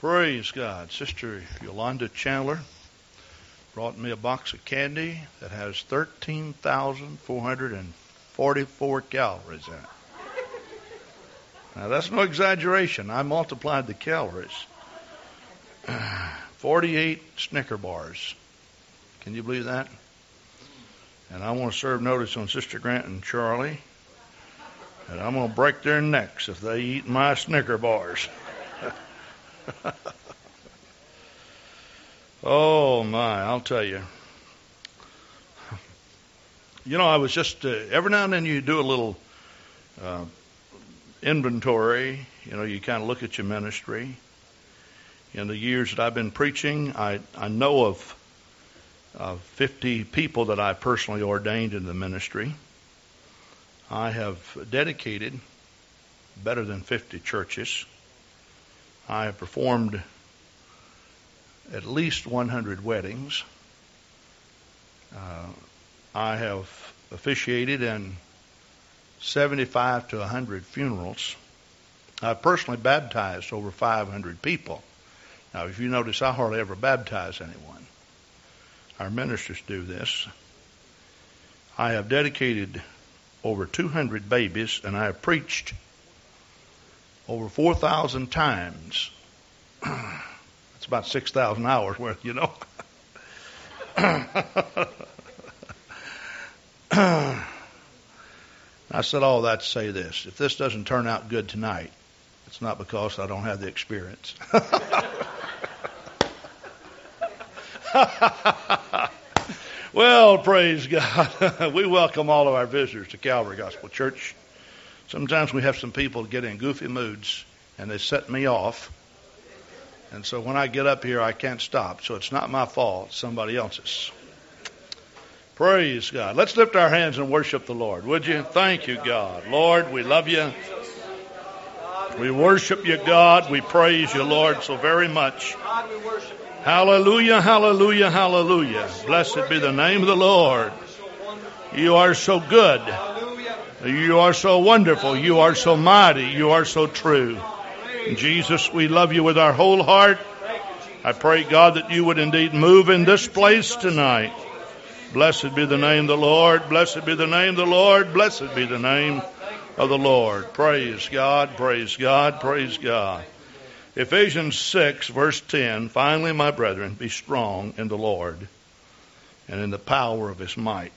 Praise God. Sister Yolanda Chandler brought me a box of candy that has 13,444 calories in it. Now, that's no exaggeration. I multiplied the calories. 48 Snicker bars. Can you believe that? And I want to serve notice on Sister Grant and Charlie. And I'm going to break their necks if they eat my Snicker bars. oh, my, I'll tell you. You know, I was just, uh, every now and then you do a little uh, inventory. You know, you kind of look at your ministry. In the years that I've been preaching, I, I know of uh, 50 people that I personally ordained in the ministry. I have dedicated better than 50 churches. I have performed at least 100 weddings. Uh, I have officiated in 75 to 100 funerals. I've personally baptized over 500 people. Now, if you notice, I hardly ever baptize anyone. Our ministers do this. I have dedicated over 200 babies, and I have preached over 4,000 times. That's about 6,000 hours worth, you know. I said all that to say this. If this doesn't turn out good tonight, it's not because I don't have the experience. well, praise God. we welcome all of our visitors to Calvary Gospel Church. Sometimes we have some people get in goofy moods and they set me off. And so when I get up here, I can't stop. So it's not my fault, somebody else's. Praise God. Let's lift our hands and worship the Lord, would you? Thank you, God. Lord, we love you. We worship you, God. We praise you, Lord, so very much. Hallelujah, hallelujah, hallelujah. Blessed be the name of the Lord. You are so good. You are so wonderful. You are so mighty. You are so true. Jesus, we love you with our whole heart. I pray, God, that you would indeed move in this place tonight. Blessed be the name of the Lord. Blessed be the name of the Lord. Blessed be the name of the Lord. Praise God. Praise God. Praise God. Ephesians 6, verse 10 Finally, my brethren, be strong in the Lord and in the power of his might.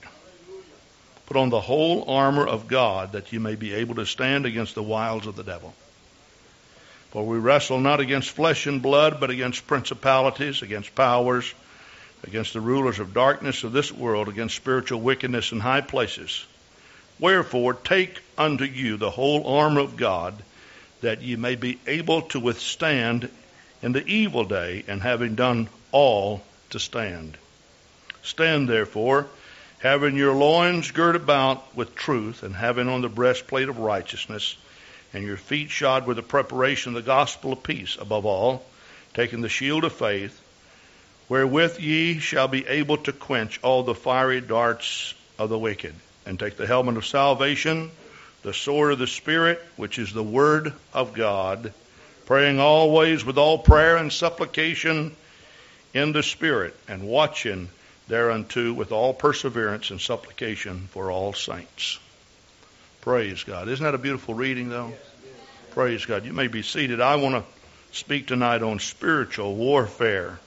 Put on the whole armor of God that you may be able to stand against the wiles of the devil. For we wrestle not against flesh and blood, but against principalities, against powers against the rulers of darkness of this world, against spiritual wickedness in high places. Wherefore, take unto you the whole armor of God, that ye may be able to withstand in the evil day, and having done all, to stand. Stand therefore, having your loins girt about with truth, and having on the breastplate of righteousness, and your feet shod with the preparation of the gospel of peace, above all, taking the shield of faith, wherewith ye shall be able to quench all the fiery darts of the wicked, and take the helmet of salvation, the sword of the Spirit, which is the word of God, praying always with all prayer and supplication in the Spirit, and watching thereunto with all perseverance and supplication for all saints. Praise God. Isn't that a beautiful reading, though? Praise God. You may be seated. I want to speak tonight on spiritual warfare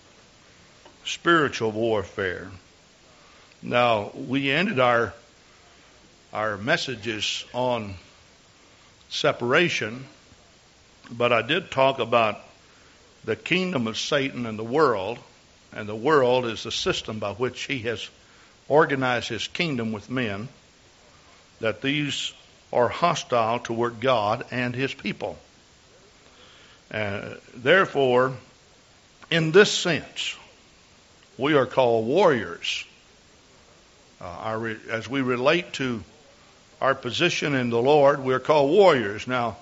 spiritual warfare. Now, we ended our our messages on separation, but I did talk about the kingdom of Satan and the world, and the world is the system by which he has organized his kingdom with men, that these are hostile toward God and his people. Uh, therefore, in this sense, we are called warriors. Uh, our, as we relate to our position in the Lord, we're called warriors. Now,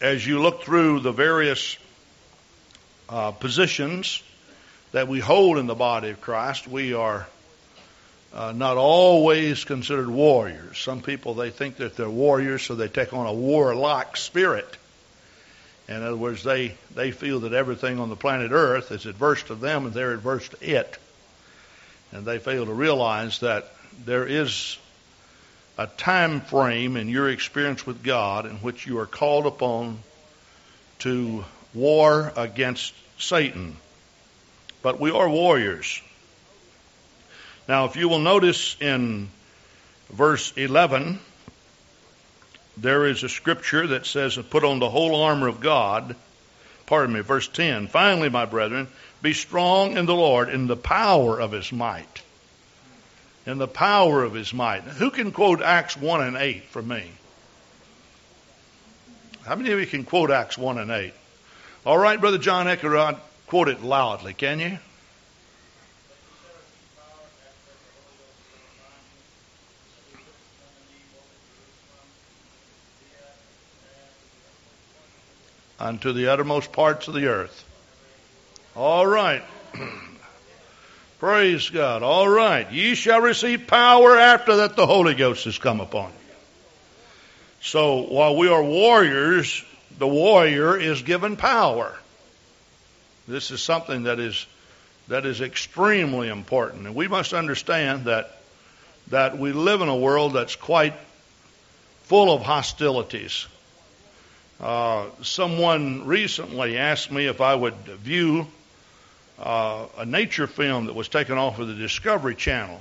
as you look through the various uh, positions that we hold in the body of Christ, we are uh, not always considered warriors. Some people they think that they're warriors, so they take on a warlike spirit In other words, they, they feel that everything on the planet Earth is adverse to them and they're adverse to it. And they fail to realize that there is a time frame in your experience with God in which you are called upon to war against Satan. But we are warriors. Now, if you will notice in verse 11, there is a scripture that says, Put on the whole armor of God. Pardon me, verse 10. Finally, my brethren, be strong in the Lord in the power of his might. In the power of his might. Who can quote Acts 1 and 8 for me? How many of you can quote Acts 1 and 8? All right, Brother John Eckerod, quote it loudly, can you? unto the uttermost parts of the earth. All right. Praise God. All right. Ye shall receive power after that the Holy Ghost has come upon you. So while we are warriors, the warrior is given power. This is something that is that is extremely important. And we must understand that that we live in a world that's quite full of hostilities. Uh, someone recently asked me if I would view uh, a nature film that was taken off of the Discovery Channel.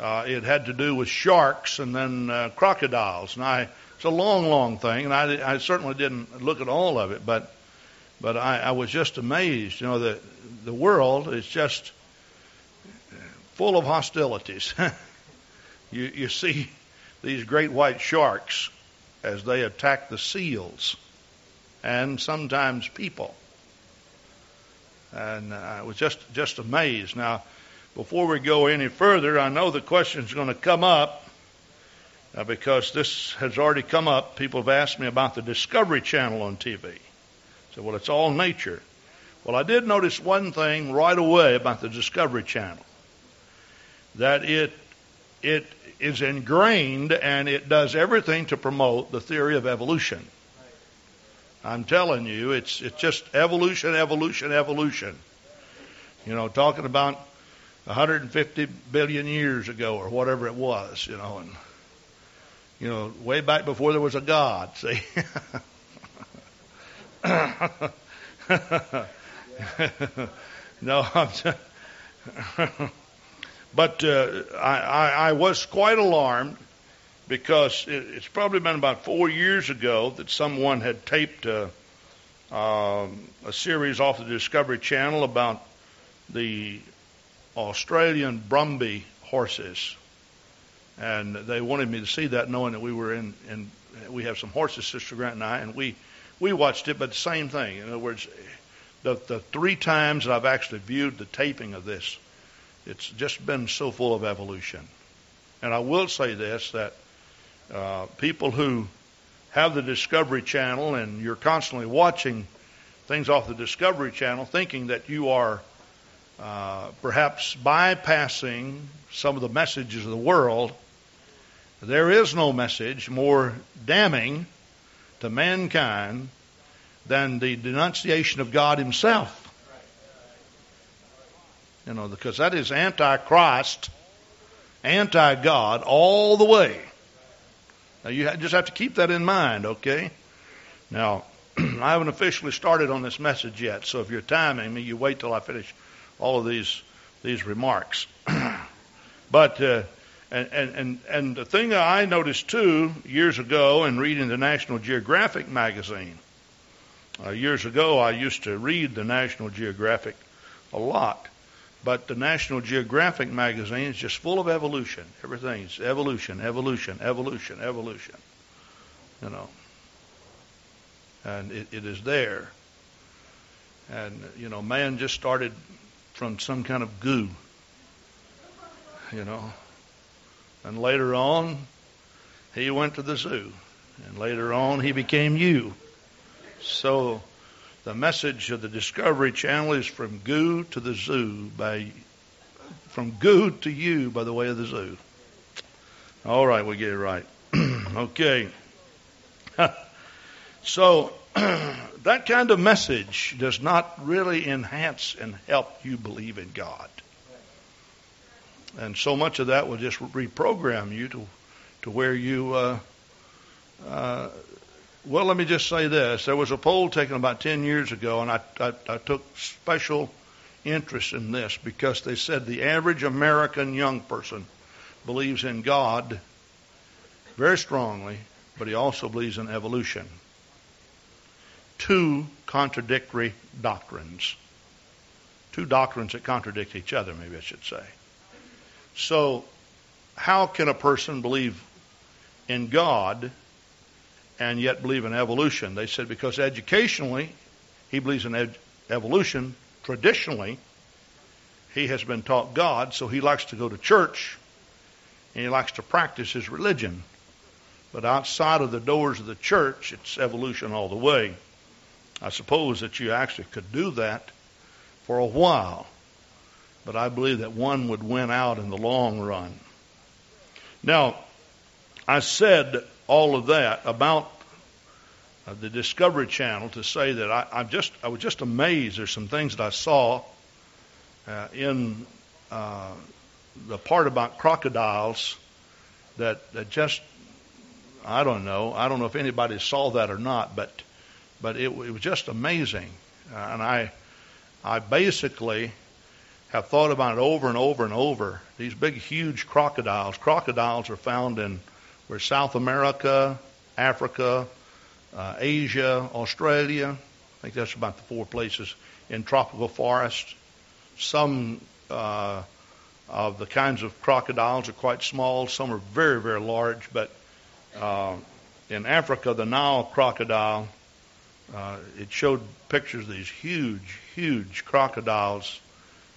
Uh, it had to do with sharks and then uh, crocodiles, and I it's a long, long thing, and I, I certainly didn't look at all of it, but but I, I was just amazed. You know, the the world is just full of hostilities. you you see these great white sharks as they attack the seals and sometimes people. And I was just, just amazed. Now, before we go any further, I know the question is going to come up uh, because this has already come up. People have asked me about the Discovery Channel on TV. So, well, it's all nature. Well, I did notice one thing right away about the Discovery Channel that it it is ingrained and it does everything to promote the theory of evolution. I'm telling you, it's it's just evolution, evolution, evolution. You know, talking about 150 billion years ago or whatever it was, you know, and you know, way back before there was a God. See. no, I'm. Just, but uh, I, I, I, was quite alarmed because it, it's probably been about four years ago that someone had taped a, um, a series off the Discovery Channel about the Australian Brumby horses. And they wanted me to see that, knowing that we were in, in we have some horses, Sister Grant and I, and we we watched it. But the same thing. In other words, the the three times that I've actually viewed the taping of this, it's just been so full of evolution. And I will say this that uh, people who have the Discovery Channel and you're constantly watching things off the Discovery Channel, thinking that you are uh, perhaps bypassing some of the messages of the world, there is no message more damning to mankind than the denunciation of God Himself. You know, because that is anti-Christ, anti-God all the way. Now you just have to keep that in mind, okay? Now, I haven't officially started on this message yet, so if you're timing me, you wait till I finish all of these these remarks. but uh, and, and and the thing I noticed too years ago in reading the National Geographic magazine. Uh, years ago, I used to read the National Geographic a lot, but the National Geographic magazine is just full of evolution. Everything's evolution, evolution, evolution, evolution. You know. And it, it is there. And, you know, man just started from some kind of goo. You know. And later on, he went to the zoo. And later on, he became you. So the message of the Discovery Channel is from goo to the zoo by from goo to you by the way of the zoo. All right, we get it right. okay. so that kind of message does not really enhance and help you believe in God. And so much of that will just reprogram you to, to where you, uh, uh, well, let me just say this. There was a poll taken about 10 years ago, and I, I, I took special interest in this because they said the average American young person believes in God very strongly, but he also believes in evolution. Two contradictory doctrines. Two doctrines that contradict each other, maybe I should say. So, how can a person believe in God and yet believe in evolution? They said because educationally, he believes in ed- evolution. Traditionally, he has been taught God, so he likes to go to church and he likes to practice his religion. But outside of the doors of the church, it's evolution all the way. I suppose that you actually could do that for a while but I believe that one would win out in the long run. Now, I said all of that about uh, the Discovery Channel to say that I, I'm just I was just amazed. There's some things that I saw uh, in uh, the part about crocodiles that that just I don't know. I don't know if anybody saw that or not, but but it, it was just amazing, uh, and I I basically have thought about it over and over and over. These big, huge crocodiles. Crocodiles are found in where South America, Africa, uh, Asia, Australia. I think that's about the four places in tropical forests. Some uh, of the kinds of crocodiles are quite small. Some are very, very large. But uh, in Africa, the Nile crocodile, uh, it showed pictures of these huge, huge crocodiles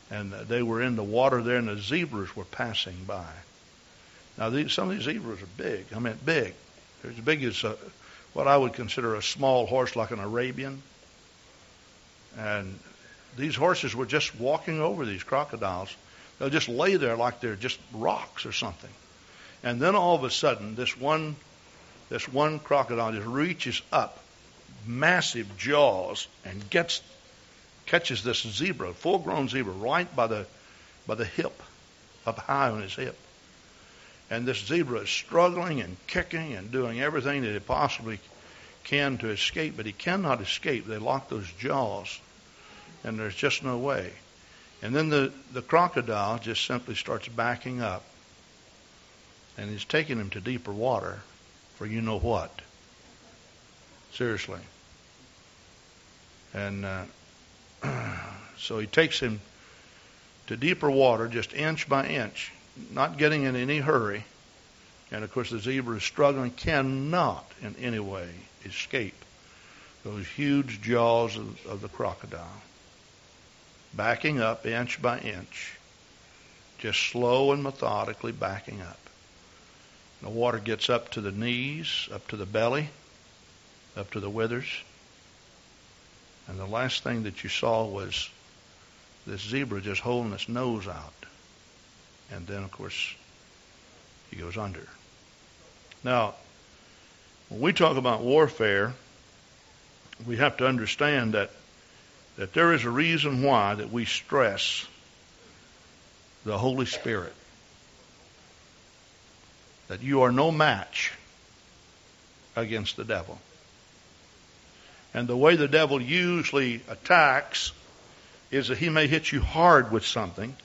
and they were in the water there, and the zebras were passing by. Now, these, some of these zebras are big. I mean, big. They're as big as a, what I would consider a small horse, like an Arabian. And these horses were just walking over these crocodiles. They'll just lay there like they're just rocks or something. And then all of a sudden, this one, this one crocodile just reaches up, massive jaws, and gets catches this zebra, full grown zebra, right by the by the hip, up high on his hip. And this zebra is struggling and kicking and doing everything that it possibly can to escape, but he cannot escape. They lock those jaws, and there's just no way. And then the, the crocodile just simply starts backing up, and he's taking him to deeper water for you know what. Seriously. And uh, so he takes him to deeper water, just inch by inch, not getting in any hurry. And of course, the zebra is struggling, cannot in any way escape those huge jaws of, of the crocodile. Backing up inch by inch, just slow and methodically backing up. The water gets up to the knees, up to the belly, up to the withers. And the last thing that you saw was this zebra just holding its nose out. And then, of course, he goes under. Now, when we talk about warfare, we have to understand that that there is a reason why that we stress the Holy Spirit. That you are no match against the devil. And the way the devil usually attacks is that he may hit you hard with something.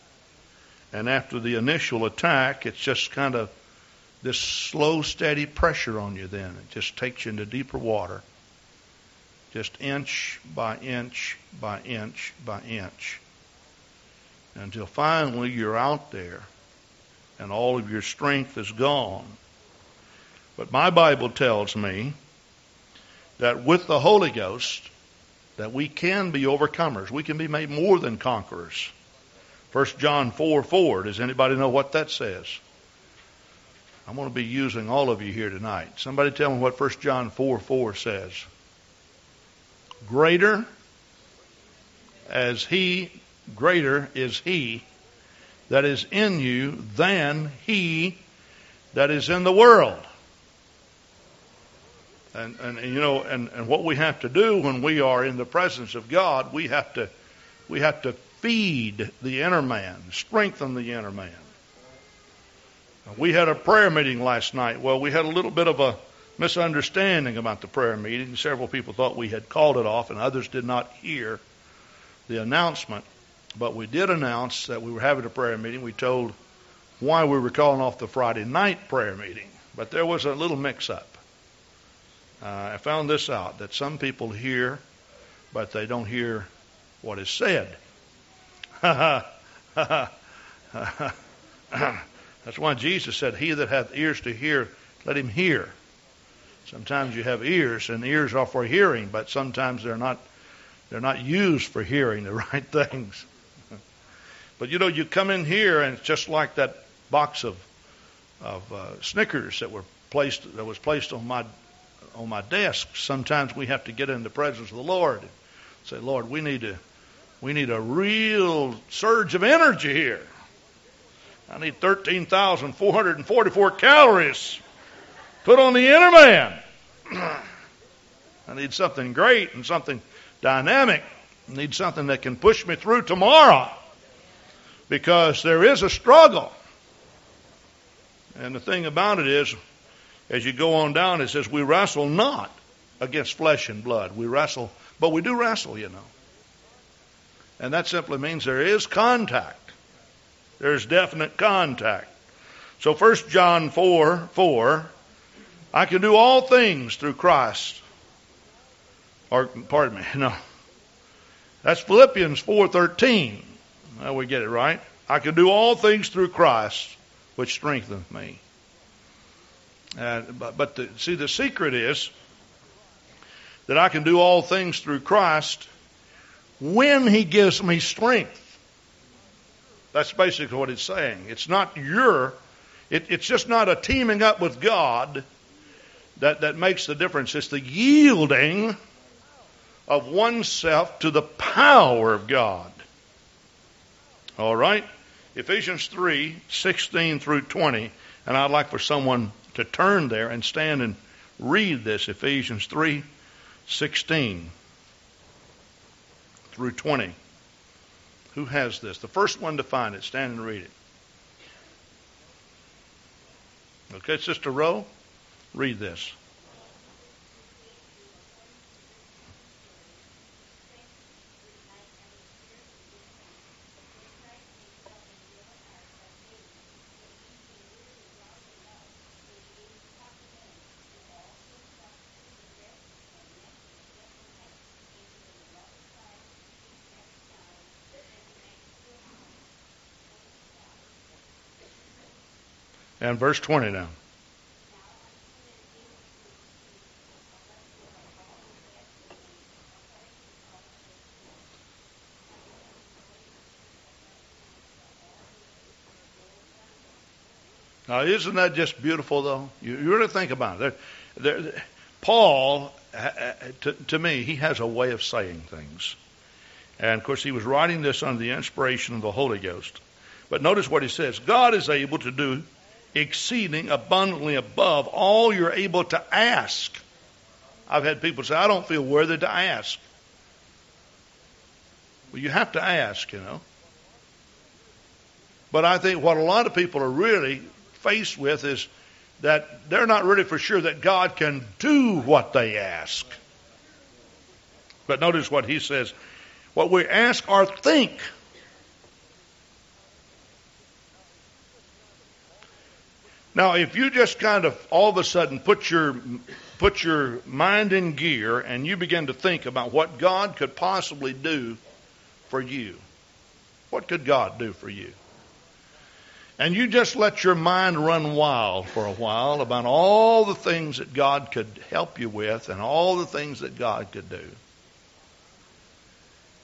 And after the initial attack, it's just kind of this slow, steady pressure on you then. It just takes you into deeper water. Just inch by inch by inch by inch. Until finally you're out there and all of your strength is gone. But my Bible tells me that with the Holy Ghost, that we can be overcomers. We can be made more than conquerors. 1 John 4 4. Does anybody know what that says? I'm going to be using all of you here tonight. Somebody tell me what 1 John 4 4 says. Greater as he, greater is he that is in you than he that is in the world. And, and, and you know, and, and what we have to do when we are in the presence of God, we have to we have to feed the inner man, strengthen the inner man. We had a prayer meeting last night. Well, we had a little bit of a misunderstanding about the prayer meeting. Several people thought we had called it off, and others did not hear the announcement. But we did announce that we were having a prayer meeting. We told why we were calling off the Friday night prayer meeting. But there was a little mix up. Uh, I found this out that some people hear, but they don't hear what is said. That's why Jesus said, He that hath ears to hear, let him hear. Sometimes you have ears, and ears are for hearing, but sometimes they're not they're not used for hearing the right things. but you know, you come in here and it's just like that box of of uh, Snickers that were placed that was placed on my on my desk. Sometimes we have to get in the presence of the Lord and say, Lord, we need to we need a real surge of energy here. I need 13,444 calories put on the inner man. I need something great and something dynamic. I need something that can push me through tomorrow because there is a struggle. And the thing about it is, as you go on down, it says, We wrestle not against flesh and blood. We wrestle, but we do wrestle, you know. And that simply means there is contact. There's definite contact. So 1 John 4 4, I can do all things through Christ. Or, pardon me, no. That's Philippians 4.13. Now we get it right. I can do all things through Christ, which strengtheneth me. And, but but the, see, the secret is that I can do all things through Christ when He gives me strength. That's basically what it's saying. It's not your, it, it's just not a teaming up with God that, that makes the difference. It's the yielding of oneself to the power of God. All right? Ephesians 3 16 through 20. And I'd like for someone to turn there and stand and read this Ephesians 3 16 through 20. Who has this? The first one to find it, stand and read it. Okay, Sister Rowe, read this. And verse 20 now. Now, isn't that just beautiful, though? You, you really think about it. There, there, Paul, to, to me, he has a way of saying things. And of course, he was writing this under the inspiration of the Holy Ghost. But notice what he says God is able to do exceeding abundantly above all you're able to ask. I've had people say, I don't feel worthy to ask. Well, you have to ask, you know. But I think what a lot of people are really faced with is that they're not really for sure that God can do what they ask. But notice what he says what we ask or think Now, if you just kind of all of a sudden put your put your mind in gear and you begin to think about what God could possibly do for you, what could God do for you? And you just let your mind run wild for a while about all the things that God could help you with and all the things that God could do.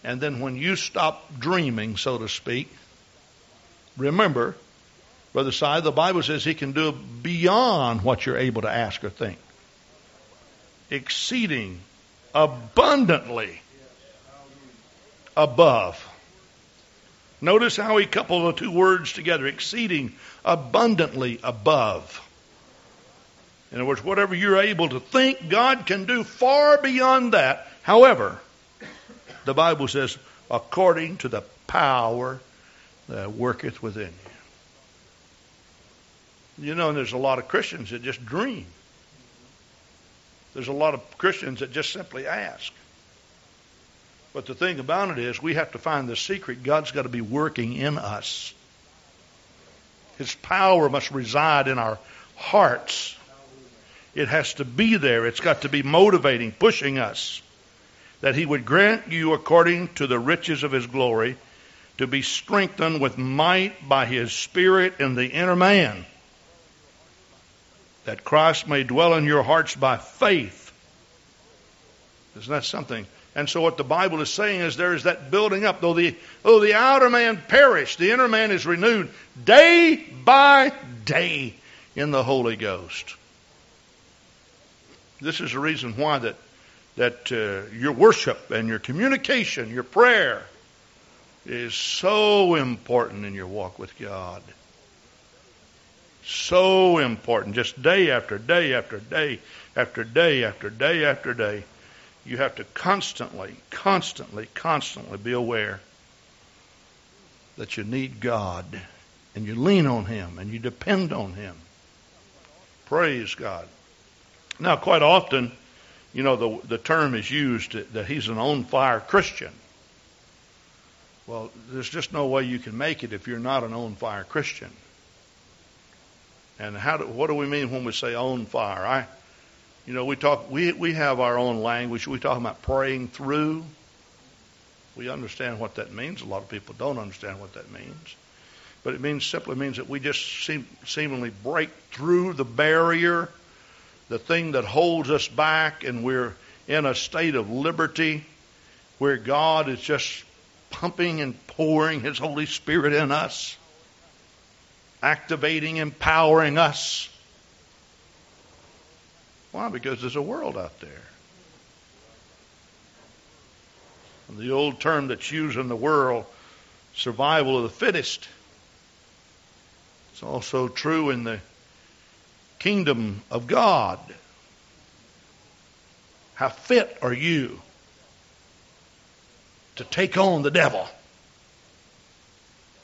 And then when you stop dreaming, so to speak, remember Brother Si, the Bible says he can do beyond what you're able to ask or think. Exceeding abundantly above. Notice how he coupled the two words together exceeding abundantly above. In other words, whatever you're able to think, God can do far beyond that. However, the Bible says, according to the power that worketh within you. You know, and there's a lot of Christians that just dream. There's a lot of Christians that just simply ask. But the thing about it is, we have to find the secret. God's got to be working in us. His power must reside in our hearts. It has to be there. It's got to be motivating, pushing us. That He would grant you, according to the riches of His glory, to be strengthened with might by His Spirit in the inner man. That Christ may dwell in your hearts by faith. Isn't that something? And so what the Bible is saying is there is that building up. Though the, though the outer man perish, the inner man is renewed day by day in the Holy Ghost. This is the reason why that, that uh, your worship and your communication, your prayer, is so important in your walk with God. So important. Just day after day after day after day after day after day. You have to constantly, constantly, constantly be aware that you need God and you lean on Him and you depend on Him. Praise God. Now, quite often, you know, the, the term is used that he's an on fire Christian. Well, there's just no way you can make it if you're not an on fire Christian. And how do, what do we mean when we say on fire? I, you know, we talk, we, we have our own language. We talk about praying through. We understand what that means. A lot of people don't understand what that means. But it means simply means that we just seem, seemingly break through the barrier the thing that holds us back, and we're in a state of liberty where God is just pumping and pouring His Holy Spirit in us, activating, empowering us. Why? Because there's a world out there. And the old term that's used in the world, survival of the fittest, it's also true in the kingdom of God. How fit are you to take on the devil?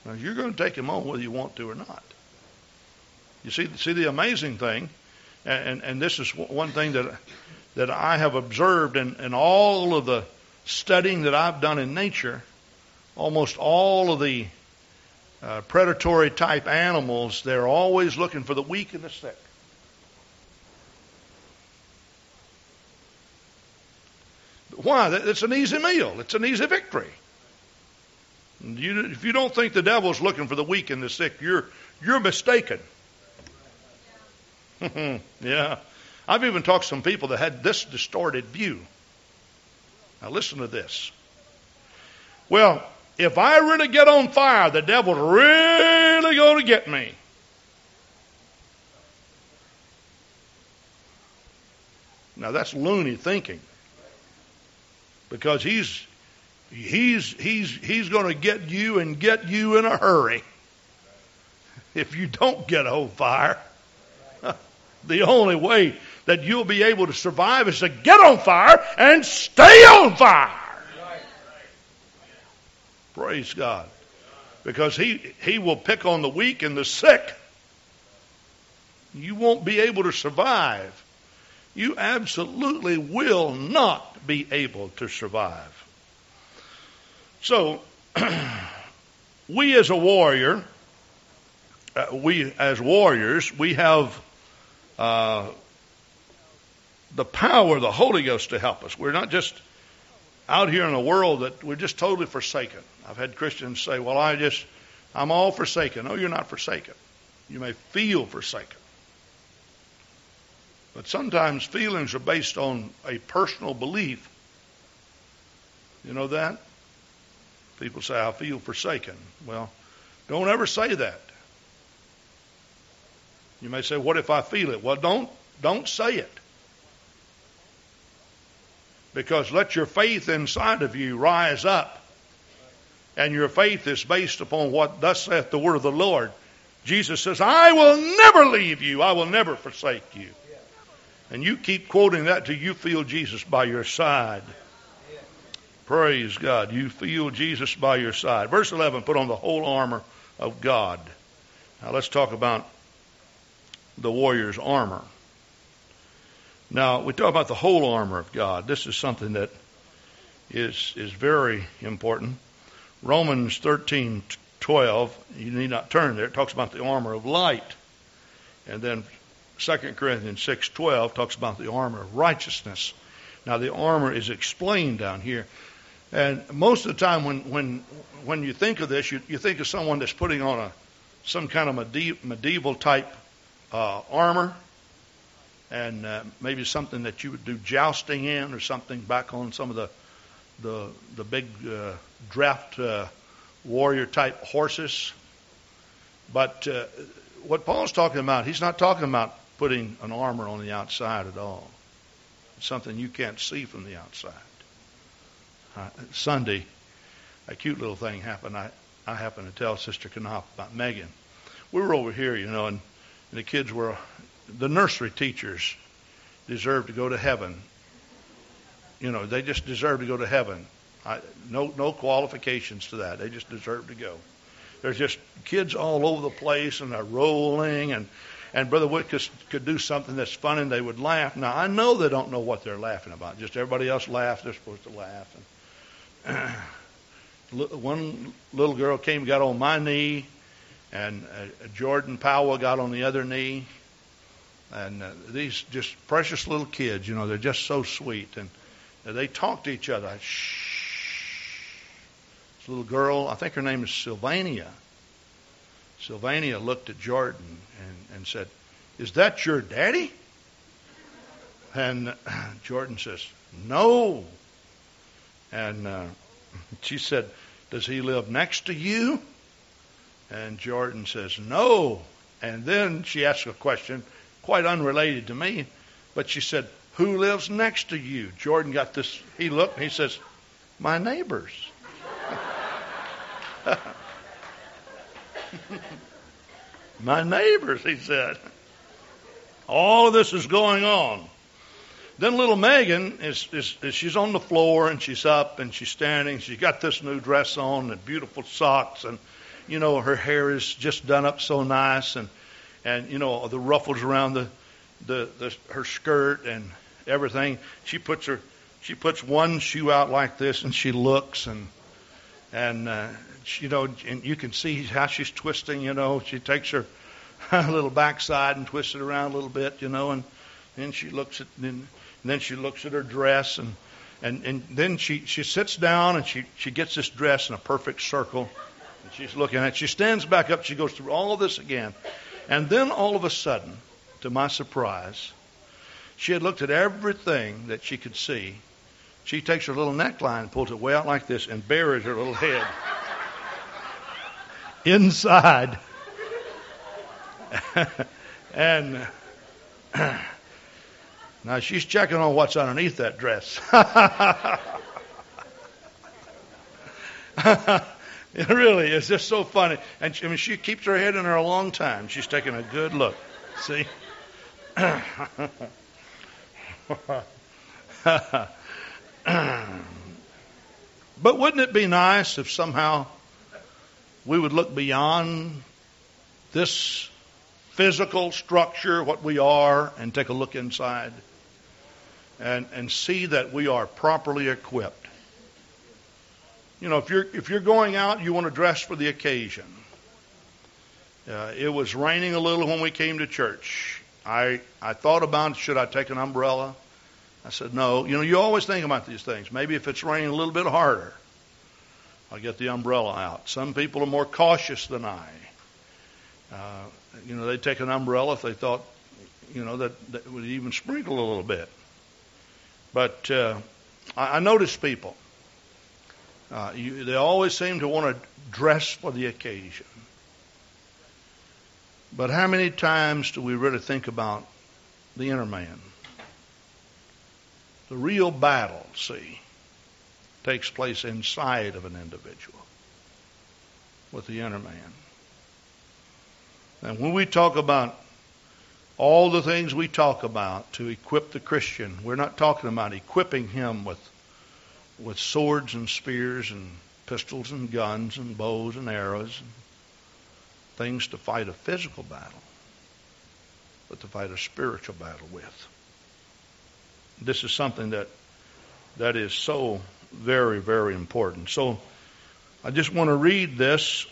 Now, you're going to take him on whether you want to or not. You see, see the amazing thing, and, and this is one thing that, that I have observed in, in all of the studying that I've done in nature, almost all of the uh, predatory type animals, they're always looking for the weak and the sick. Why? It's an easy meal. It's an easy victory. You, if you don't think the devil's looking for the weak and the sick, you're you're mistaken. yeah. I've even talked to some people that had this distorted view. Now listen to this. Well, if I really get on fire, the devil's really going to get me. Now that's loony thinking because he's he's he's he's going to get you and get you in a hurry. If you don't get on fire. The only way that you'll be able to survive is to get on fire and stay on fire. Praise god. Because he he will pick on the weak and the sick. You won't be able to survive. You absolutely will not be able to survive. So, we as a warrior, uh, we as warriors, we have uh, the power of the Holy Ghost to help us. We're not just out here in a world that we're just totally forsaken. I've had Christians say, "Well, I just, I'm all forsaken." No, you're not forsaken. You may feel forsaken. But sometimes feelings are based on a personal belief. You know that? People say, I feel forsaken. Well, don't ever say that. You may say, What if I feel it? Well, don't, don't say it. Because let your faith inside of you rise up. And your faith is based upon what thus saith the word of the Lord. Jesus says, I will never leave you, I will never forsake you. And you keep quoting that till you feel Jesus by your side. Praise God. You feel Jesus by your side. Verse 11 put on the whole armor of God. Now let's talk about the warrior's armor. Now, we talk about the whole armor of God. This is something that is, is very important. Romans 13 12, you need not turn there, it talks about the armor of light. And then 2 Corinthians 6 12 talks about the armor of righteousness. Now, the armor is explained down here. And most of the time, when, when, when you think of this, you, you think of someone that's putting on a, some kind of medieval type uh, armor and uh, maybe something that you would do jousting in or something back on some of the the the big uh, draft uh, warrior type horses. But uh, what Paul's talking about, he's not talking about putting an armor on the outside at all. It's something you can't see from the outside. Uh, Sunday, a cute little thing happened. I I happened to tell Sister Knopf about Megan. We were over here, you know, and, and the kids were the nursery teachers deserve to go to heaven. You know, they just deserve to go to heaven. I, no, no qualifications to that. They just deserve to go. There's just kids all over the place, and they're rolling, and and Brother Whitkus could do something that's funny, and they would laugh. Now I know they don't know what they're laughing about. Just everybody else laughs. They're supposed to laugh. And, one little girl came, got on my knee, and uh, Jordan Powell got on the other knee, and uh, these just precious little kids, you know, they're just so sweet. And uh, they talk to each other. Shh. This little girl, I think her name is Sylvania. Sylvania looked at Jordan and, and said, Is that your daddy? And uh, Jordan says, No. And uh, she said, Does he live next to you? And Jordan says, No. And then she asked a question quite unrelated to me. But she said, Who lives next to you? Jordan got this. He looked and he says, My neighbors. My neighbors, he said. All of this is going on. Then little Megan is, is, is, she's on the floor and she's up and she's standing. She's got this new dress on and beautiful socks and you know her hair is just done up so nice and and you know the ruffles around the, the, the her skirt and everything. She puts her she puts one shoe out like this and she looks and and uh, she, you know and you can see how she's twisting. You know she takes her little backside and twists it around a little bit. You know and then she looks at and and then she looks at her dress and and and then she she sits down and she she gets this dress in a perfect circle. And she's looking at it. She stands back up. She goes through all of this again. And then all of a sudden, to my surprise, she had looked at everything that she could see. She takes her little neckline and pulls it way out like this and buries her little head inside. and now she's checking on what's underneath that dress. It really is just so funny. And she, I mean, she keeps her head in there a long time. She's taking a good look. See? but wouldn't it be nice if somehow we would look beyond this physical structure, what we are, and take a look inside and, and see that we are properly equipped you know, if you're if you're going out, you want to dress for the occasion. Uh, it was raining a little when we came to church. I I thought about should I take an umbrella. I said no. You know, you always think about these things. Maybe if it's raining a little bit harder, I'll get the umbrella out. Some people are more cautious than I. Uh, you know, they'd take an umbrella if they thought, you know, that, that would even sprinkle a little bit. But uh, I, I notice people uh, you, they always seem to want to dress for the occasion. But how many times do we really think about the inner man? The real battle, see, takes place inside of an individual with the inner man. And when we talk about all the things we talk about to equip the Christian, we're not talking about equipping him with with swords and spears and pistols and guns and bows and arrows and things to fight a physical battle, but to fight a spiritual battle with. This is something that that is so very, very important. So I just want to read this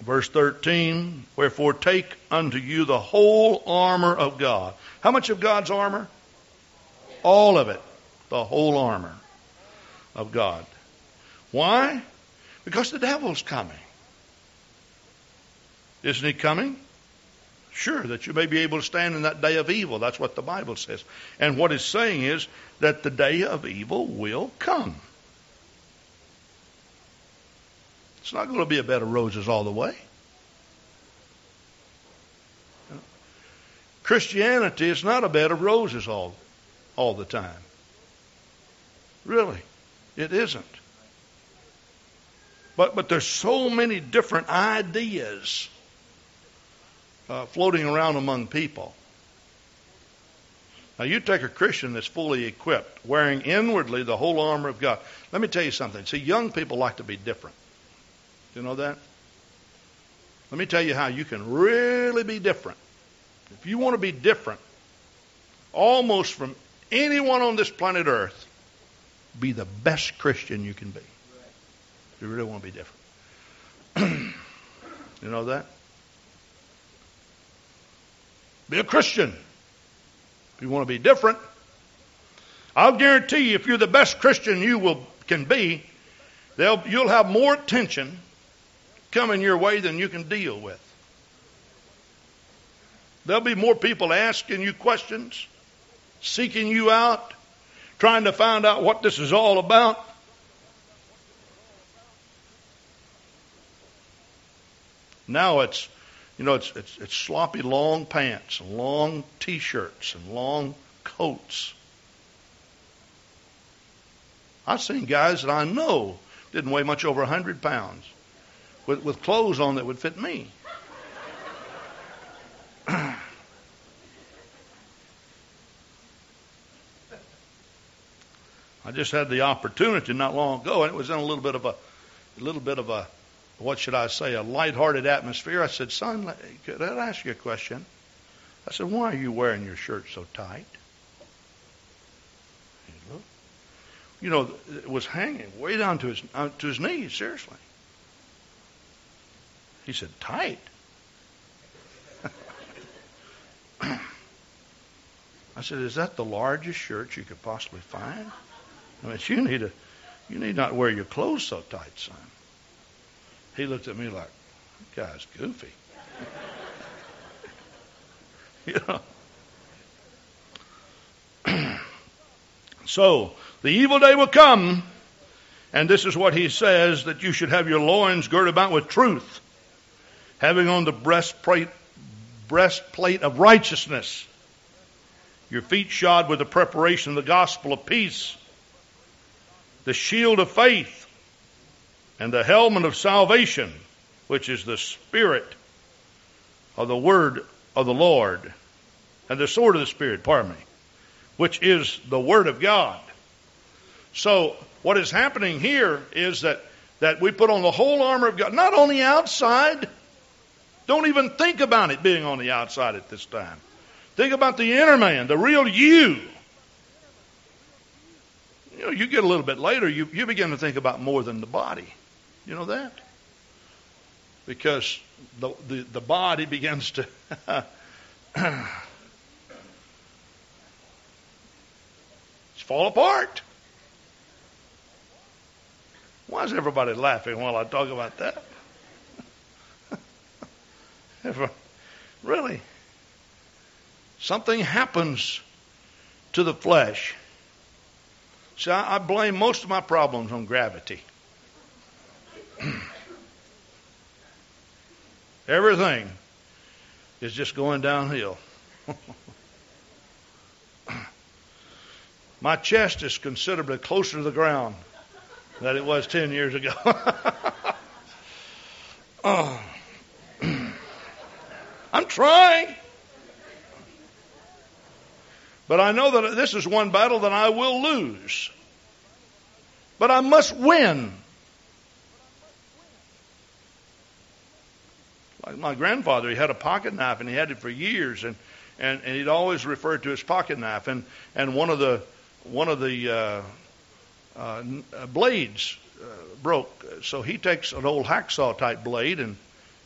Verse 13, wherefore take unto you the whole armor of God. How much of God's armor? All of it. The whole armor of God. Why? Because the devil's coming. Isn't he coming? Sure, that you may be able to stand in that day of evil. That's what the Bible says. And what it's saying is that the day of evil will come. It's not going to be a bed of roses all the way. Christianity is not a bed of roses all, all the time. Really, it isn't. But, but there's so many different ideas uh, floating around among people. Now, you take a Christian that's fully equipped, wearing inwardly the whole armor of God. Let me tell you something. See, young people like to be different. Do you know that? Let me tell you how you can really be different. If you want to be different, almost from anyone on this planet Earth, be the best Christian you can be. You really want to be different. you know that? Be a Christian. If you want to be different, I'll guarantee you, if you're the best Christian you will can be, you'll have more attention coming your way than you can deal with. There'll be more people asking you questions, seeking you out, trying to find out what this is all about. Now it's, you know, it's, it's, it's sloppy long pants and long t-shirts and long coats. I've seen guys that I know didn't weigh much over a hundred pounds with, with clothes on that would fit me. I just had the opportunity not long ago, and it was in a little bit of a, a little bit of a, what should I say, a lighthearted atmosphere. I said, "Son, could I ask you a question?" I said, "Why are you wearing your shirt so tight?" You know, it was hanging way down to his uh, to his knees. Seriously. He said, Tight? I said, Is that the largest shirt you could possibly find? I mean, you need to, you need not wear your clothes so tight, son. He looked at me like, guy's goofy. you know. so, the evil day will come, and this is what he says that you should have your loins girded about with truth having on the breastplate, breastplate of righteousness, your feet shod with the preparation of the gospel of peace, the shield of faith, and the helmet of salvation, which is the spirit of the word of the Lord, and the sword of the Spirit, pardon me, which is the word of God. So what is happening here is that, that we put on the whole armor of God, not on the outside, don't even think about it being on the outside at this time. Think about the inner man, the real you. You know, you get a little bit later, you, you begin to think about more than the body. You know that? Because the, the, the body begins to fall apart. Why is everybody laughing while I talk about that? Really, something happens to the flesh. See, I, I blame most of my problems on gravity. Everything is just going downhill. my chest is considerably closer to the ground than it was 10 years ago. oh. I'm trying. But I know that this is one battle that I will lose. But I must win. Like my grandfather, he had a pocket knife and he had it for years, and, and, and he'd always referred to his pocket knife. And, and one of the one of the uh, uh, uh blades uh, broke, so he takes an old hacksaw type blade and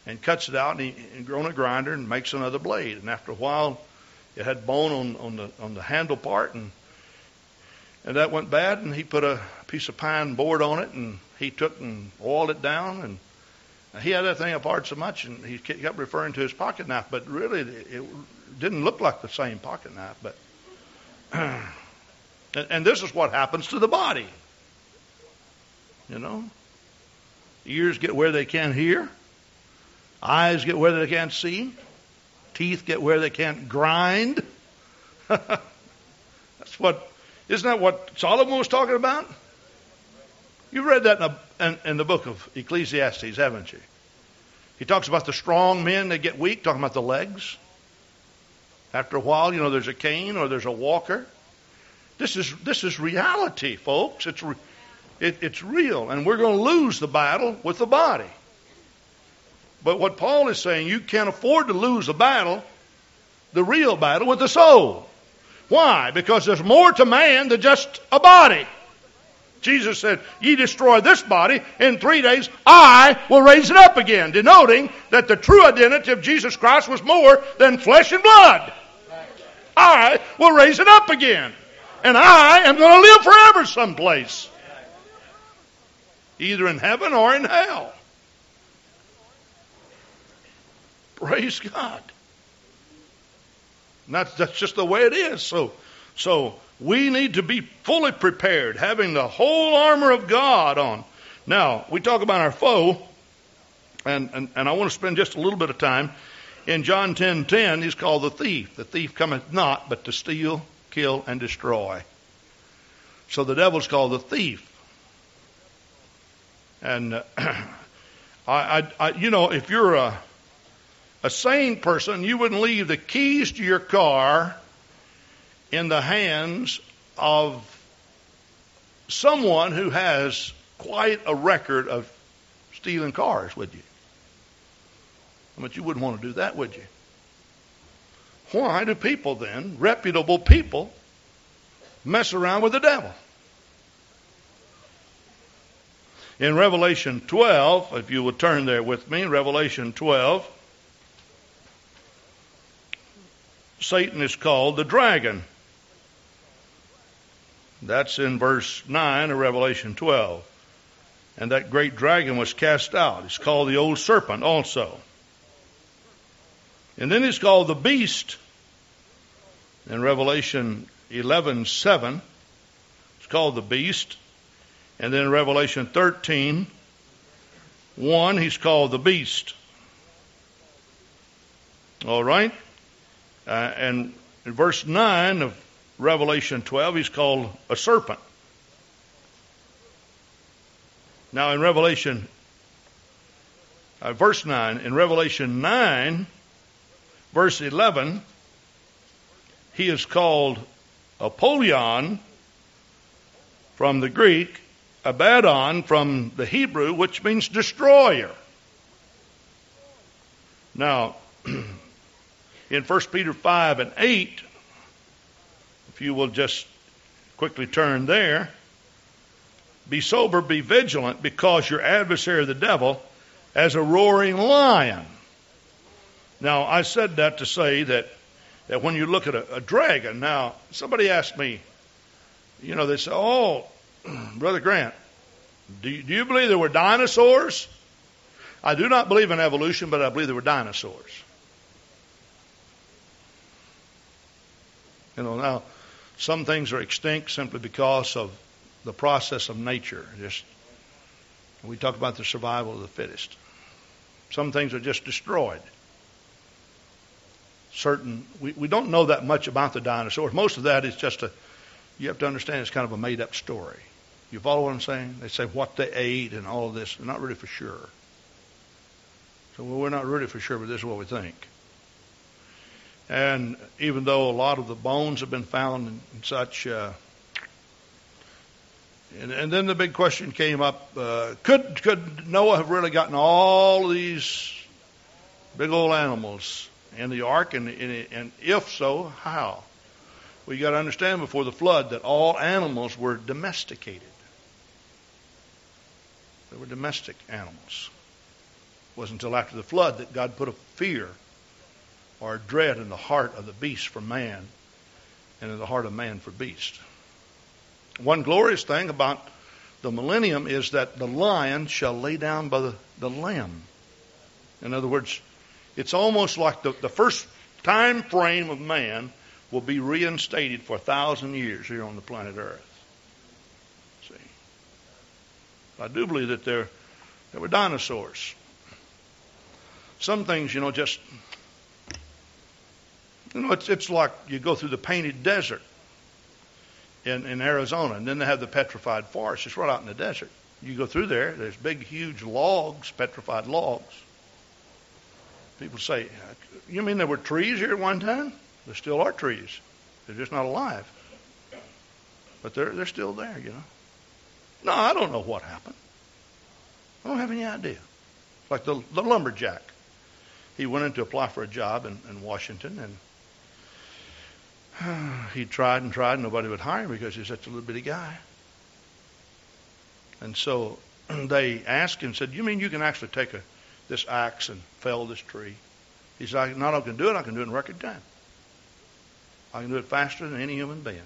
and cuts it out and, he, and on a grinder and makes another blade. And after a while, it had bone on, on the on the handle part and and that went bad. And he put a piece of pine board on it and he took and oiled it down and he had that thing apart so much, and he kept referring to his pocket knife, but really it didn't look like the same pocket knife. But and this is what happens to the body. You know, ears get where they can't hear, eyes get where they can't see, teeth get where they can't grind. That's what. Isn't that what Solomon was talking about? You've read that in, a, in, in the book of Ecclesiastes, haven't you? He talks about the strong men that get weak, talking about the legs. After a while, you know, there's a cane or there's a walker. This is this is reality, folks. It's re, it, it's real, and we're going to lose the battle with the body. But what Paul is saying, you can't afford to lose the battle, the real battle, with the soul. Why? Because there's more to man than just a body. Jesus said, Ye destroy this body, in three days I will raise it up again, denoting that the true identity of Jesus Christ was more than flesh and blood. I will raise it up again. And I am going to live forever someplace. Either in heaven or in hell. Praise God. That's, that's just the way it is. So, so we need to be fully prepared, having the whole armor of God on. Now, we talk about our foe, and, and, and I want to spend just a little bit of time. In John 10 10, he's called the thief. The thief cometh not but to steal, kill, and destroy. So the devil's called the thief. And uh, I, I, I, you know, if you're a, a sane person, you wouldn't leave the keys to your car in the hands of someone who has quite a record of stealing cars, would you? But you wouldn't want to do that, would you? Why do people then, reputable people, mess around with the devil? In Revelation 12, if you would turn there with me, Revelation 12, Satan is called the dragon. That's in verse 9 of Revelation 12. And that great dragon was cast out. It's called the old serpent also. And then he's called the beast in Revelation 11 7. It's called the beast. And then Revelation 13 1, he's called the beast. All right? Uh, and in verse 9 of Revelation 12, he's called a serpent. Now, in Revelation, uh, verse 9, in Revelation 9, verse 11, he is called Apollyon from the Greek, Abaddon from the Hebrew, which means destroyer. Now, in 1 Peter 5 and 8, if you will just quickly turn there. Be sober, be vigilant, because your adversary, the devil, as a roaring lion. Now, I said that to say that, that when you look at a, a dragon, now, somebody asked me, you know, they say, oh, Brother Grant, do you, do you believe there were dinosaurs? I do not believe in evolution, but I believe there were dinosaurs. You know, now, some things are extinct simply because of the process of nature. Just we talk about the survival of the fittest. Some things are just destroyed. Certain we, we don't know that much about the dinosaurs. Most of that is just a you have to understand it's kind of a made up story. You follow what I'm saying? They say what they ate and all of this. They're not really for sure. So well, we're not really for sure, but this is what we think. And even though a lot of the bones have been found and, such, uh, and, and, then the big question came up: uh, Could could Noah have really gotten all these big old animals in the ark? And, and, and if so, how? We got to understand before the flood that all animals were domesticated. They were domestic animals. It wasn't until after the flood that God put a fear or dread in the heart of the beast for man and in the heart of man for beast. One glorious thing about the millennium is that the lion shall lay down by the, the lamb. In other words, it's almost like the, the first time frame of man will be reinstated for a thousand years here on the planet Earth. See, I do believe that there there were dinosaurs. Some things, you know, just you know, it's it's like you go through the painted desert in in Arizona, and then they have the petrified forest. It's right out in the desert. You go through there. There's big, huge logs, petrified logs. People say, "You mean there were trees here at one time?" There still are trees. They're just not alive. But they're, they're still there, you know. No, I don't know what happened. I don't have any idea. Like the, the lumberjack. He went in to apply for a job in, in Washington, and he tried and tried, nobody would hire him because he's such a little bitty guy. And so they asked him, said, You mean you can actually take a, this axe and fell this tree? He said, I not only can do it, I can do it in record time. I can do it faster than any human being.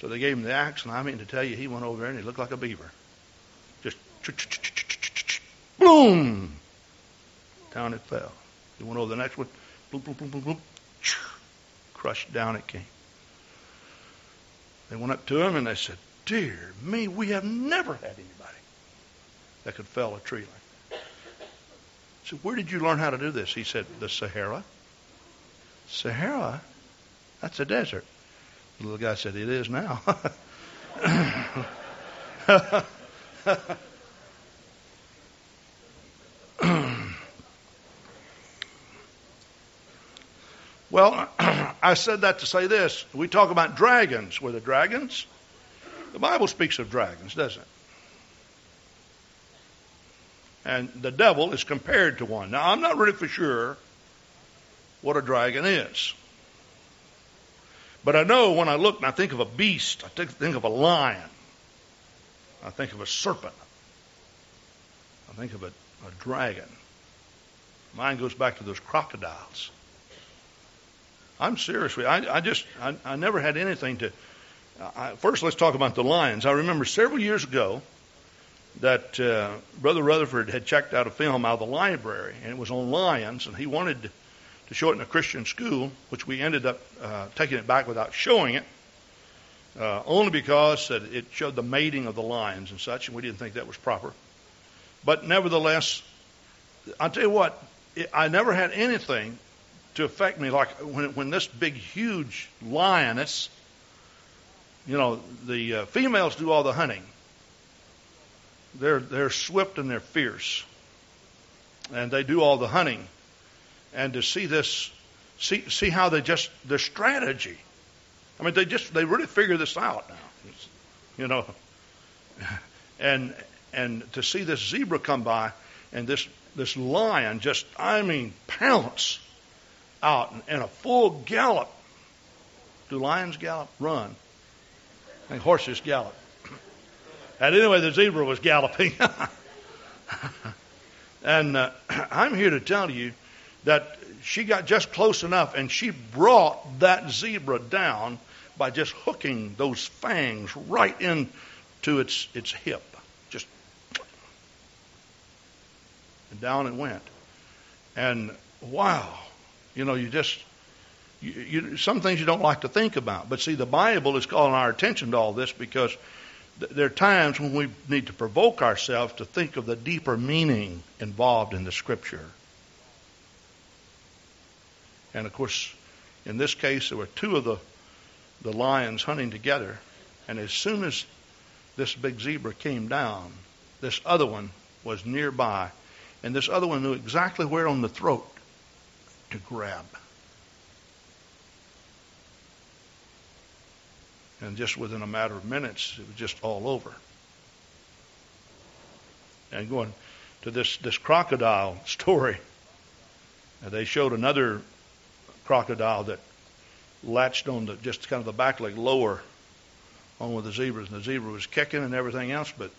So they gave him the axe, and I mean to tell you, he went over there and he looked like a beaver. Just boom! Down it fell. He went over the next one. Crushed down it came. They went up to him and they said, Dear me, we have never had anybody that could fell a tree like that. Said, Where did you learn how to do this? He said, The Sahara. Sahara? That's a desert. The little guy said, It is now. well, I said that to say this. We talk about dragons. Were the dragons? The Bible speaks of dragons, doesn't it? And the devil is compared to one. Now, I'm not really for sure what a dragon is. But I know when I look and I think of a beast, I think of a lion, I think of a serpent, I think of a, a dragon. Mine goes back to those crocodiles. I'm serious. I, I just, I, I, never had anything to. I, first, let's talk about the lions. I remember several years ago that uh, Brother Rutherford had checked out a film out of the library, and it was on lions, and he wanted to show it in a Christian school, which we ended up uh, taking it back without showing it, uh, only because that it showed the mating of the lions and such, and we didn't think that was proper. But nevertheless, I'll tell you what, it, I never had anything to affect me like when, when this big, huge lioness, you know, the uh, females do all the hunting. They're, they're swift and they're fierce. And they do all the hunting and to see this, see see how they just their strategy. I mean, they just they really figure this out now. It's, you know, and and to see this zebra come by and this this lion just I mean pounce out in, a full gallop. Do lions gallop? Run. And horses gallop. And anyway, the zebra was galloping. and uh, I'm here to tell you that she got just close enough and she brought that zebra down by just hooking those fangs right into its its hip. Just and down it went. And wow, you know, you just you, you, some things you don't like to think about. But see, the Bible is calling our attention to all this because th- there are times when we need to provoke ourselves to think of the deeper meaning involved in the Scripture. And of course, in this case, there were two of the, the lions hunting together. And as soon as this big zebra came down, this other one was nearby. And this other one knew exactly where on the throat to grab. And just within a matter of minutes, it was just all over. And going to this, this crocodile story, they showed another crocodile that latched on the just kind of the back leg lower on with the zebras, and the zebra was kicking and everything else, but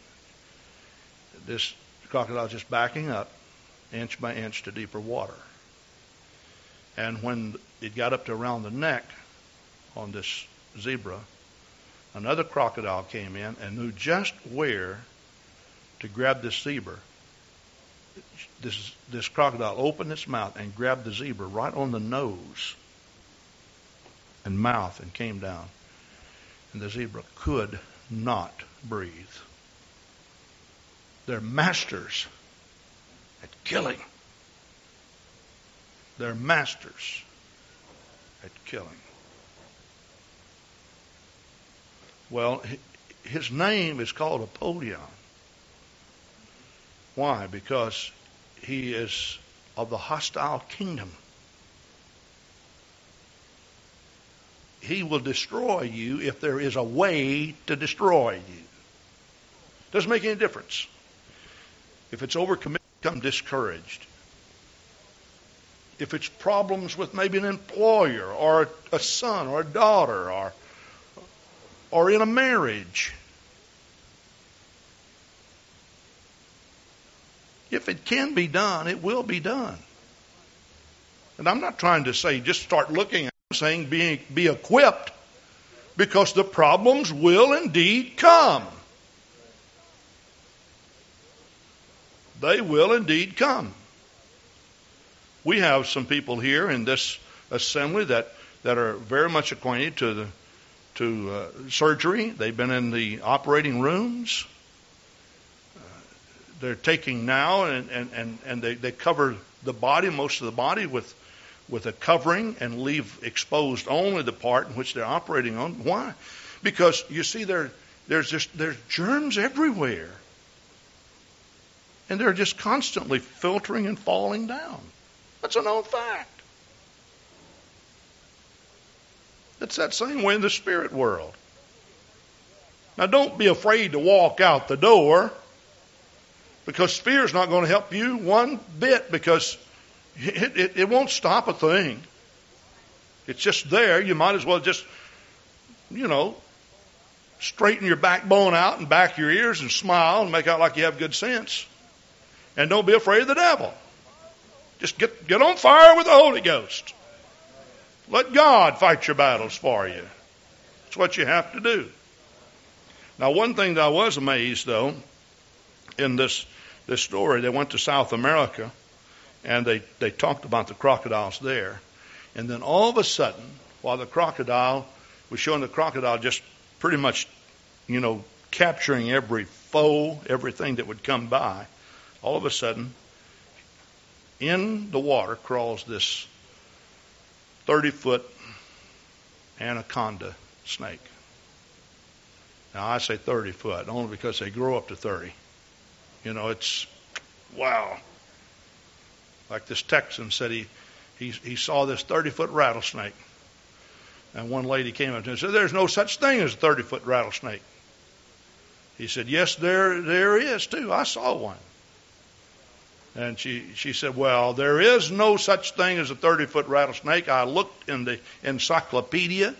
this crocodile just backing up inch by inch to deeper water. And when it got up to around the neck on this zebra, another crocodile came in and knew just where to grab this zebra. This, this crocodile opened its mouth and grabbed the zebra right on the nose and mouth and came down. And the zebra could not breathe. They're masters at killing. They're masters at killing. Well, his name is called Apollyon. Why? Because he is of the hostile kingdom. He will destroy you if there is a way to destroy you. Doesn't make any difference. If it's overcommitted, become discouraged. If it's problems with maybe an employer or a son or a daughter or or in a marriage. If it can be done, it will be done. And I'm not trying to say just start looking. I'm saying be, be equipped because the problems will indeed come. They will indeed come. We have some people here in this assembly that, that are very much acquainted to the to uh, surgery. They've been in the operating rooms. Uh, they're taking now and, and, and, and they, they cover the body, most of the body, with with a covering and leave exposed only the part in which they're operating on. Why? Because you see, there there's just there's germs everywhere and they're just constantly filtering and falling down. That's a known fact. It's that same way in the spirit world. Now, don't be afraid to walk out the door because fear is not going to help you one bit because it, it, it won't stop a thing. It's just there. You might as well just, you know, straighten your backbone out and back your ears and smile and make out like you have good sense. And don't be afraid of the devil. Just get, get on fire with the Holy Ghost. Let God fight your battles for you. That's what you have to do. Now, one thing that I was amazed, though, in this, this story, they went to South America and they, they talked about the crocodiles there. And then all of a sudden, while the crocodile was showing the crocodile just pretty much, you know, capturing every foe, everything that would come by, all of a sudden, in the water crawls this 30 foot anaconda snake. Now, I say 30 foot only because they grow up to 30. You know, it's wow. Like this Texan said, he, he, he saw this 30 foot rattlesnake. And one lady came up to him and said, There's no such thing as a 30 foot rattlesnake. He said, Yes, there, there is too. I saw one. And she, she said, Well, there is no such thing as a 30 foot rattlesnake. I looked in the encyclopedia,